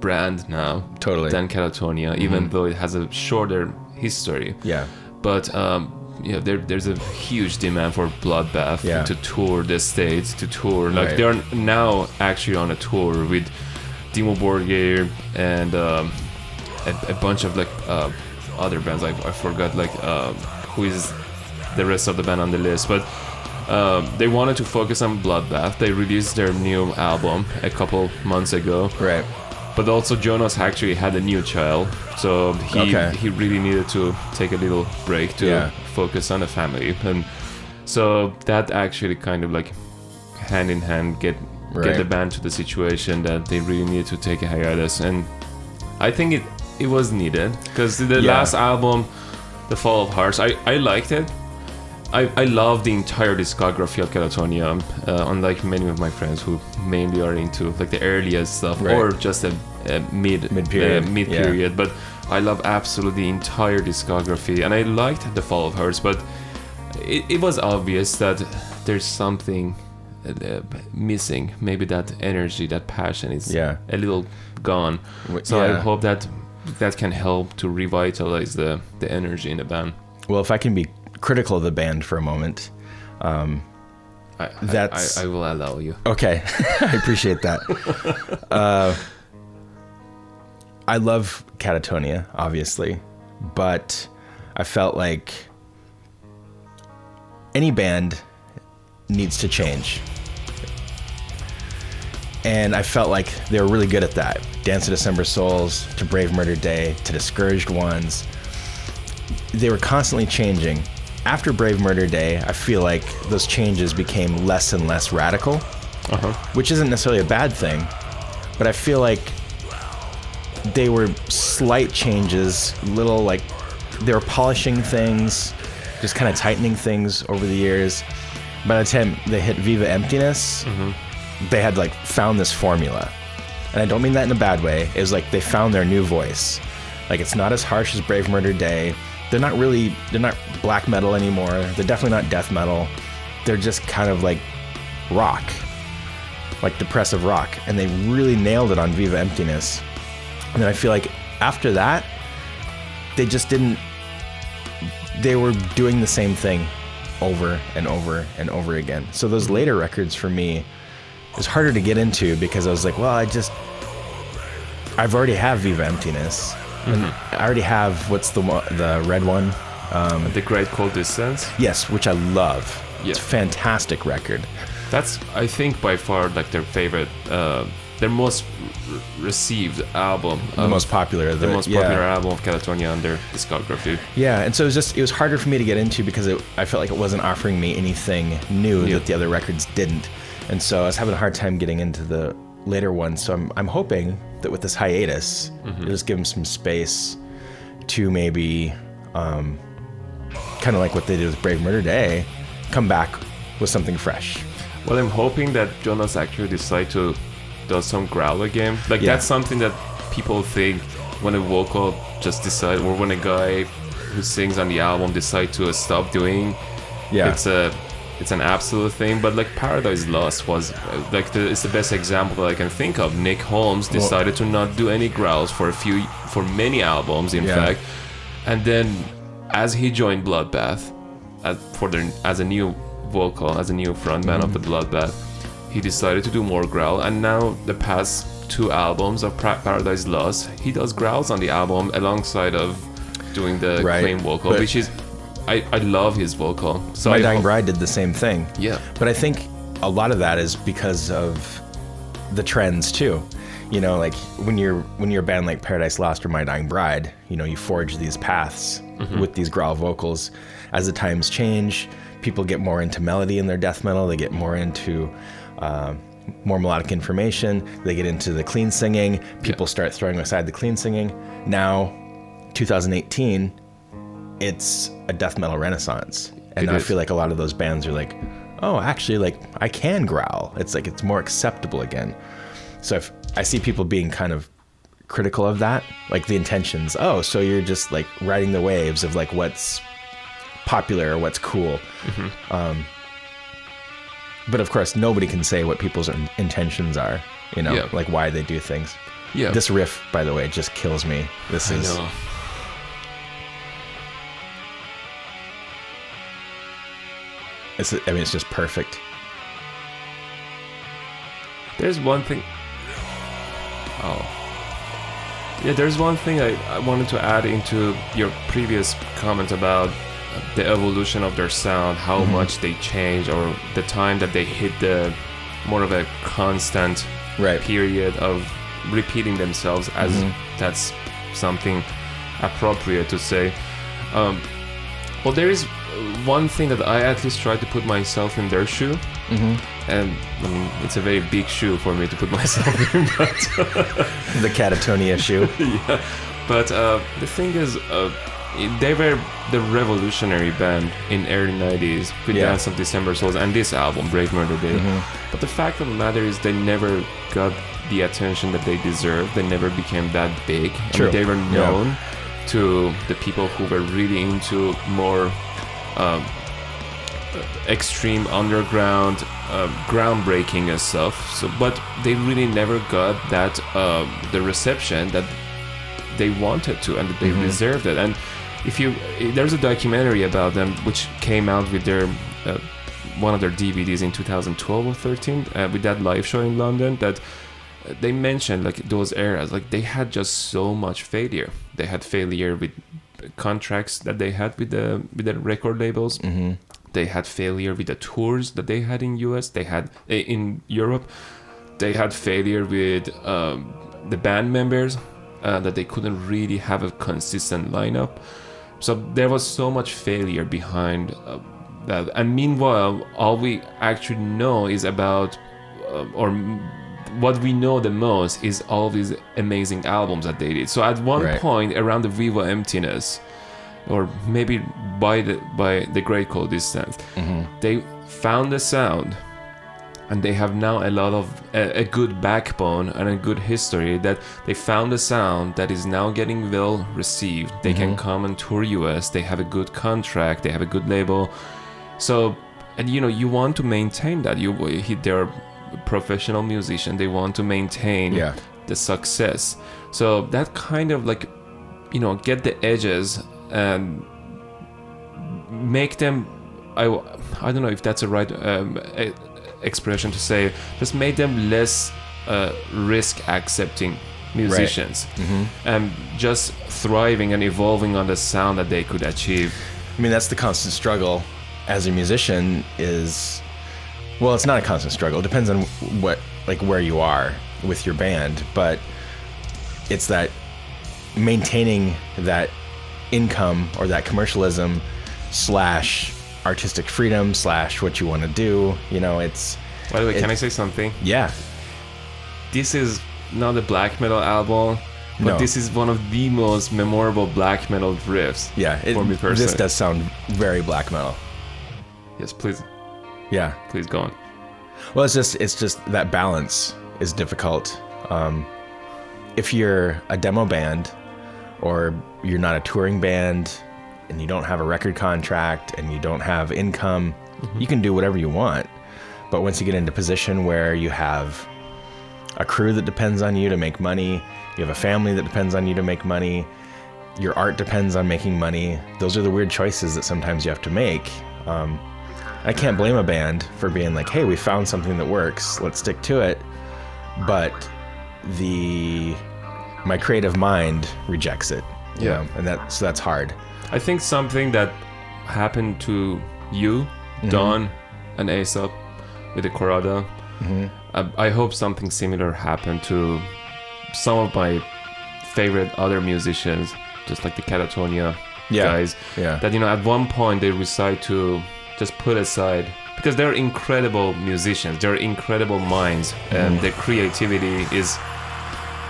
brand now
Totally.
than Katatonia even though it has a shorter history
Yeah.
but um, you know, there, there's a huge demand for Bloodbath
Yeah.
to tour the states, to tour. Like
Right.
they're now actually on a tour with Dimmu Borgir and um, a, a bunch of like uh, other bands. Like I forgot like um, who is the rest of the band on the list, but. Um, they wanted to focus on Bloodbath. They released their new album a couple months ago,
Right.
But also Jonas actually had a new child, so he
Okay.
he really needed to take a little break to
Yeah.
focus on the family, and so that actually kind of like hand in hand get
Right.
get the band to the situation that they really needed to take a hiatus, and I think it it was needed because the
Yeah.
last album, The Fall of Hearts, I I liked it. I, I love the entire discography of Katatonia, uh, unlike many of my friends who mainly are into like the earliest stuff
Right.
or just a, a mid
Mid-period,
uh, mid period. But I love absolutely the entire discography, and I liked the Fall of Hearts, but it, it was obvious that there's something uh, missing. Maybe that energy, that passion is
Yeah.
a little gone. So I hope that that can help to revitalize the the energy in the band.
Well, if I can be critical of the band for a moment.
I, I-
That's-
I, I will allow you.
Okay. I appreciate that. uh, I love Katatonia, obviously, but I felt like any band needs to change. And I felt like they were really good at that. Dance of December Souls, to Brave Murder Day, to Discouraged Ones. They were constantly changing. After Brave Murder Day, I feel like those changes became less and less radical
Uh-huh.
which isn't necessarily a bad thing, but I feel like they were slight changes, little like they were polishing things, just kind of tightening things over the years. By the time they hit Viva Emptiness, they had like found this formula. And I don't mean that in a bad way. It was like they found their new voice. Like it's not as harsh as Brave Murder Day. They're not really they're not black metal anymore. They're definitely not death metal. They're just kind of like rock like depressive rock, and they really nailed it on Viva Emptiness. And then I feel like after that, they just didn't. They were doing the same thing over and over and over again. So those later records for me was harder to get into because I was like, well, I just I've already have Viva Emptiness, and I already have what's the one, the red one.
The Great Cold Distance.
Yes, which I love.
Yeah.
It's a fantastic record.
That's I think by far like their favorite, uh, their most r- received album.
The most popular.
the most
yeah.
popular album of Katatonia on their discography.
Yeah, and so it was just it was harder for me to get into because it, I felt like it wasn't offering me anything new
Yeah.
that the other records didn't, and so I was having a hard time getting into the later ones. So I'm I'm hoping that with this hiatus, it'll just give them some space to maybe, um, kind of like what they did with Brave Murder Day, come back with something fresh.
Well, I'm hoping that Jonas actually decide to do some growl again. Like
Yeah.
that's something that people think when a vocal just decide, or when a guy who sings on the album decide to stop doing,
Yeah.
it's a it's an absolute thing. But like Paradise Lost was uh, like the, it's the best example that I can think of. Nick Holmes decided to not do any growls for a few for many albums, in
Yeah.
fact, and then as he joined Bloodbath, as for the as a new vocal, as a new frontman of the
Mm-hmm.
Bloodbath, he decided to do more growl. And now the past two albums of Pra- Paradise Lost, he does growls on the album alongside of doing the
Right,
clean vocal,
but-
which is I, I love his vocal. So
My
I
Dying
hope-
Bride did the same thing.
Yeah.
But I think a lot of that is because of the trends too. You know, like when you're when you're a band like Paradise Lost or My Dying Bride, you know, you forge these paths with these growl vocals. As the times change, people get more into melody in their death metal. They get more into uh, more melodic information. They get into the clean singing. People start throwing aside the clean singing. Now, 2018, it's a death metal renaissance. And
It
I
is.
feel like a lot of those bands are like, oh, actually, like I can growl. It's like it's more acceptable again. So if I see people being kind of critical of that, like the intentions, oh, so you're just like riding the waves of like what's popular or what's cool.
Mm-hmm.
Um, but of course, nobody can say what people's intentions are, you know,
Yeah.
like why they do things.
Yeah.
This riff, by the way, just kills me. This
I
is
know.
It's, I mean, it's just perfect.
There's one thing. Oh. Yeah, there's one thing I, I wanted to add into your previous comment about the evolution of their sound, how much they change, or the time that they hit the more of a constant
Right.
period of repeating themselves, as that's something appropriate to say. Um, well, there is one thing that I at least try to put myself in their shoe, and I mean, it's a very big shoe for me to put myself in. But,
The Katatonia shoe.
yeah. but uh, the thing is, uh, they were the revolutionary band in early 90s with
Yeah.
Dance of December Souls and this album, Brave Murder Day. But the fact of the matter is, they never got the attention that they deserved. They never became that big. I mean,
True.
they were
Yeah.
known to the people who were really into more um, extreme underground, uh, groundbreaking and stuff. So, but they really never got that uh, the reception that they wanted to and they deserved it. And if you, there's a documentary about them which came out with their uh, one of their DVDs in 2012 or 13 uh, with that live show in London that they mentioned like those eras like they had just so much failure they had failure with contracts that they had with the with the record labels.
Mm-hmm.
they had failure with the tours that they had in US they had uh, in Europe they had failure with um, the band members uh, that they couldn't really have a consistent lineup. So there was so much failure behind uh, that. And meanwhile all we actually know is about uh, or what we know the most is all these amazing albums that they did. So at one
Right.
point around the viva emptiness or maybe by the by the great cold distance mm-hmm. they found a sound and they have now a lot of a, a good backbone and a good history that they found a sound that is now getting well received. They can mm-hmm. come and tour us they have a good contract they have a good label. So and you know you want to maintain that. You he- they're a professional musician they want to maintain
Yeah.
the success. So that kind of like you know get the edges and make them i i don't know if that's a right um, expression to say just make them less uh, risk accepting musicians and just thriving and evolving on the sound that they could achieve.
I mean, that's the constant struggle as a musician is well, it's not a constant struggle. It depends on what like where you are with your band, but it's that maintaining that income or that commercialism slash artistic freedom slash what you want to do. You know, it's
by the way can i say something
yeah,
this is not a black metal album but
No.
this is one of the most memorable black metal riffs
yeah. It,
for me personally.
this does sound very black metal.
yes please
Yeah.
please go on
Well, it's just it's just that balance is difficult. Um, if you're a demo band or you're not a touring band and you don't have a record contract and you don't have income, you can do whatever you want. But once you get into a position where you have a crew that depends on you to make money, you have a family that depends on you to make money, your art depends on making money. Those are the weird choices that sometimes you have to make. Um, I can't blame a band for being like, "Hey, we found something that works. Let's stick to it." But the my creative mind rejects it. you
Yeah.
know, and that so that's hard.
I think something that happened to you,
Mm-hmm.
Don, and Aesop with the Khorada.
Mm-hmm.
I, I hope something similar happened to some of my favorite other musicians, just like the Katatonia
Yeah.
guys.
Yeah.
That you know, at one point they decide to just put aside because they're incredible musicians, they're incredible minds, and mm. their creativity is.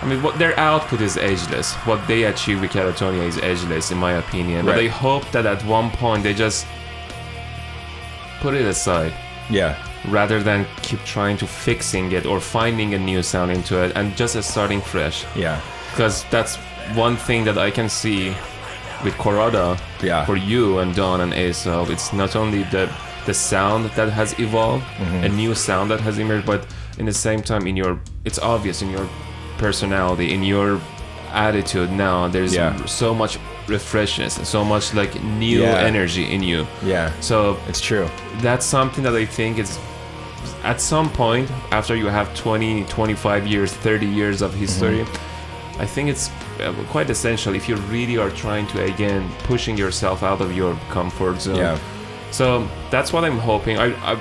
I mean, what their output is ageless. What they achieve with Katatonia is ageless, in my opinion. But
Right.
I hope that at one point they just put it aside
Yeah.
rather than keep trying to fixing it or finding a new sound into it and just starting fresh.
Yeah.
Because that's one thing that I can see with Khorada
Yeah.
for you and Don and Aesop. It's not only the the sound that has evolved,
Mm-hmm.
a new sound that has emerged, but in the same time, in your it's obvious in your personality, in your attitude now. There's
Yeah.
so much refreshness, and so much like new
Yeah.
energy in you.
Yeah.
So
It's true.
that's something that I think is at some point after you have 20, 25 years, 30 years of history,
Mm-hmm.
I think it's uh, quite essential if you really are trying to again pushing yourself out of your comfort zone.
Yeah.
So that's what I'm hoping. I I,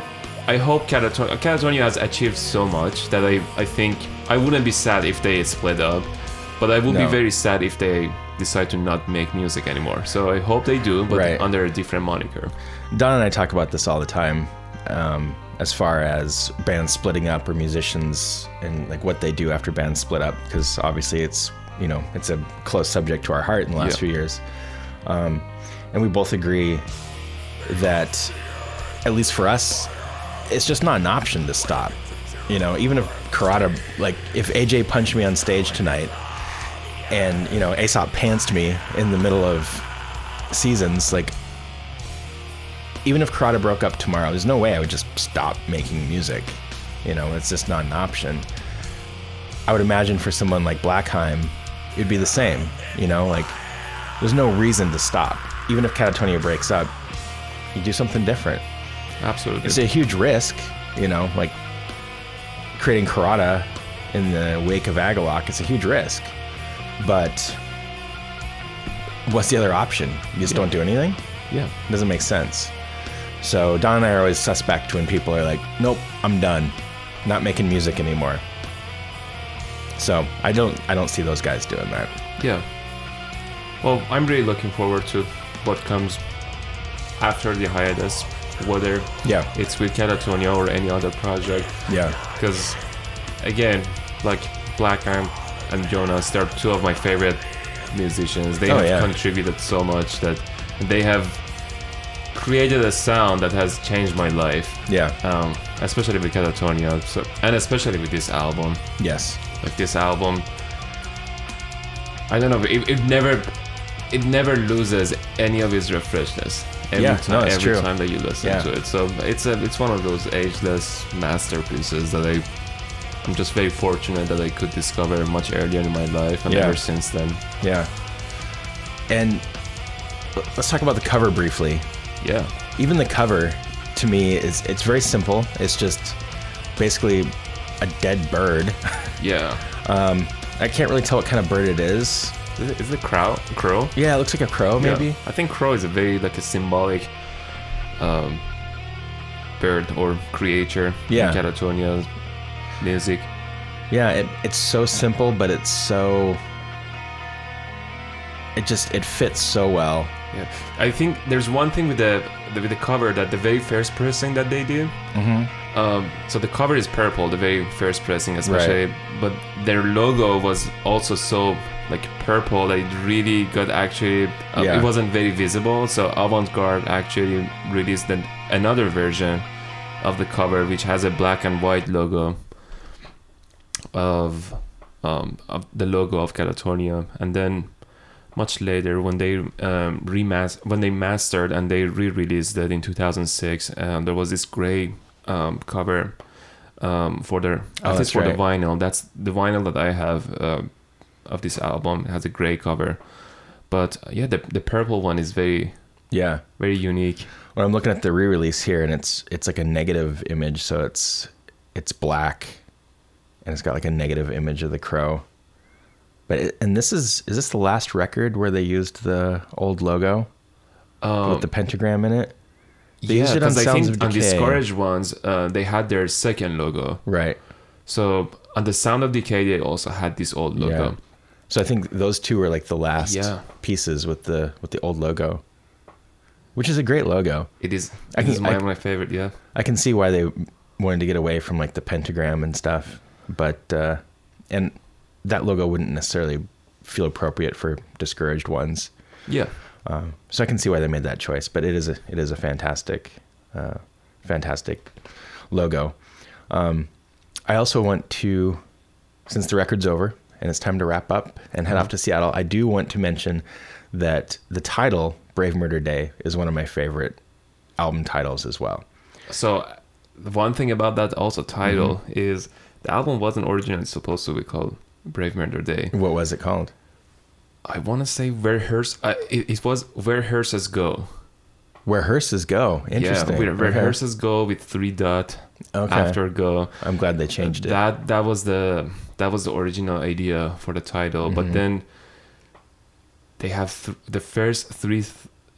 I hope Katatonia, Katatonia has achieved so much that I I think I wouldn't be sad if they split up, but I would be very sad if they decide to not make music anymore. So I hope they do, but
Right.
under a different moniker.
Don and I talk about this all the time, um, as far as bands splitting up or musicians and like what they do after bands split up, because obviously it's you know it's a close subject to our heart in the last
Yeah.
few years, um, and we both agree that at least for us, it's just not an option to stop. You know, even if Khorada, like if AJ punched me on stage tonight, and you know Aesop pantsed me in the middle of seasons, like even if Khorada broke up tomorrow, there's no way I would just stop making music. You know, it's just not an option. I would imagine for someone like Blakkheim, it'd be the same. You know, like there's no reason to stop. Even if Katatonia breaks up, you do something different.
Absolutely.
It's a huge risk, you know, like creating Khorada in the wake of Agalloch. It's a huge risk. But what's the other option? You just don't do anything?
yeah.
It doesn't make sense. So Don and I are always suspect when people are like, "Nope, I'm done, not making music anymore." So I don't, I don't see those guys doing that.
Yeah. Well, I'm really looking forward to what comes after the hiatus, whether
Yeah,
it's with Katatonia or any other project.
yeah,
Because, again, like Blakkheim and Jonas, they're two of my favorite musicians. They
Oh,
have
yeah.
contributed so much that they have created a sound that has changed my life.
yeah,
Um, especially with Katatonia, so, and especially with this album.
yes,
like this album i don't know it, it never it never loses any of its refreshness every
Yeah,
time
no, it's
every
true.
time that you listen
Yeah.
to it so it's a it's one of those ageless masterpieces that i i'm just very fortunate that i could discover much earlier in my life and
Yeah.
ever since then
yeah. And let's talk about the cover briefly.
Yeah
Even the cover, to me, is it's very simple. It's just basically a dead bird.
yeah
Um, I can't really tell what kind of bird it is.
is it, is it crow crow
Yeah, it looks like a crow, Maybe. Yeah.
i think crow is a very like a symbolic um bird or creature
Yeah.
in Katatonia music
Yeah, it, it's so simple, but it's so. It just it fits so well.
Yeah, I think there's one thing with the, the with the cover that the very first pressing that they did.
Mm-hmm.
Um, so the cover is purple, the very first pressing, especially. But their logo was also so like purple that it really got actually. Uh,
Yeah.
It wasn't very visible. So Avant Garde actually released an, another version of the cover, which has a black and white logo of um, of the logo of Katatonia, and then much later when they um, remas- when they mastered and they re-released it in 2006. Um, there was this gray um, cover um, for their
Oh,
at
that's
least for
right.
the vinyl. That's the vinyl that I have uh, of this album. It has a gray cover, but uh, yeah, the the purple one is very
Yeah.
very unique.
Well, I'm looking at the re-release here, and it's it's like a negative image, so it's it's black, and it's got like a negative image of the crow. But and this is is this the last record where they used the old logo
Um,
with the pentagram in it? They
yeah,
used it on
I
Sounds
think
of
on
Decay.
Discouraged ones, uh, they had their second logo.
Right.
So on the Sound of Decay, they also had this old logo.
Yeah. So I think those two were like the last
Yeah.
pieces with the with the old logo, which is a great logo.
It is.
I can-
is my,
I-
my favorite. Yeah.
I can see why they wanted to get away from like the pentagram and stuff, but uh, and that logo wouldn't necessarily feel appropriate for discouraged ones.
Yeah.
Um, so I can see why they made that choice. But it is a it is a fantastic, uh, fantastic logo. Um, I also want to, since the record's over and it's time to wrap up and head off to Seattle, I do want to mention that the title "Brave Murder Day" is one of my favorite album titles as well.
So the one thing about that also title
Mm-hmm.
is the album wasn't originally supposed to be called Brave Murder Day.
What was it called?
I want to say where hearse. Uh, it, it was where hearses go.
Where hearses go. Interesting.
Yeah, where, where
Okay.
hearses go with three dot
Okay.
after go.
I'm glad they changed it.
That that was the that was the original idea for the title,
Mhm.
but then they have th- the first three th-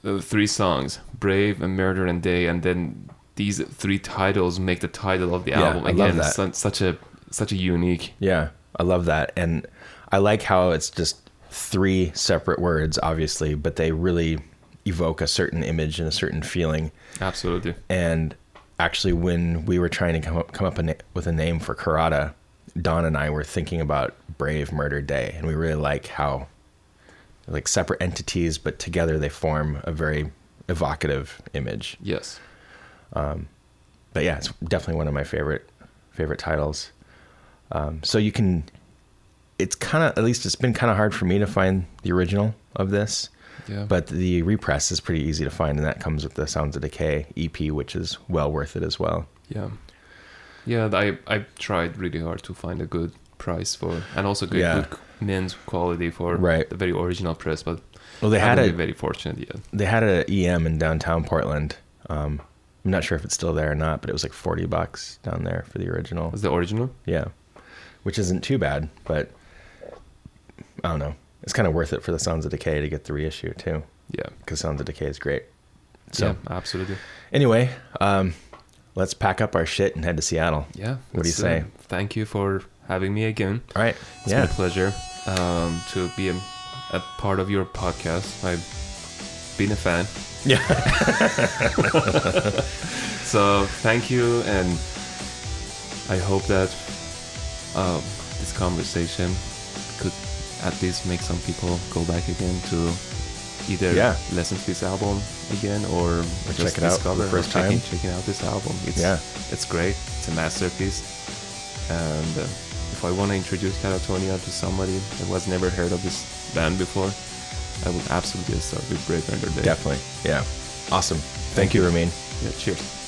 uh, three songs, Brave and Murder and Day, and then these three titles make the title of the
Yeah,
album
I love
again.
that.
su- such a such a unique.
Yeah, I love that. And I like how it's just three separate words, obviously, but they really evoke a certain image and a certain feeling.
Absolutely.
And actually, when we were trying to come up, come up with a name for Khorada, Don and I were thinking about Brave Murder Day, and we really like how like separate entities, but together they form a very evocative image.
Yes.
Um, but yeah, it's definitely one of my favorite favorite titles. Um, so you can, it's kind of at least it's been kind of hard for me to find the original of this,
Yeah.
but the repress is pretty easy to find, and that comes with the Sounds of Decay EP, which is well worth it as well.
yeah. Yeah, I I tried really hard to find a good price for and also good,
Yeah.
good men's quality for
Right.
the very original press, but
Well, they had a
very fortunate yet.
they had a EM in downtown Portland. Um, I'm not sure if it's still there or not, but it was like 40 bucks down there for the original.
Was the original?
Yeah, which isn't too bad, but I don't know. It's kind of worth it for the Sounds of Decay to get the reissue too,
Yeah.
because Sounds of Decay is great. So
yeah, absolutely.
anyway, um, let's pack up our shit and head to Seattle.
Yeah.
What do you say?
uh, thank you for having me again.
All right.
It's
yeah.
been a pleasure um, to be a, a part of your podcast. I've been a fan.
Yeah.
So thank you, and I hope that um, this conversation could at least make some people go back again to either
Yeah.
listen to this album again or, just
check it out for
discover
the first
or checking,
time.
checking out this album. It's,
Yeah.
it's great. It's a masterpiece. And uh, if I want to introduce Katatonia to somebody that was never heard of this band before, I would absolutely start with Brave Under Day.
Definitely. Yeah. Awesome. Thank you, Ramin.
Yeah, cheers.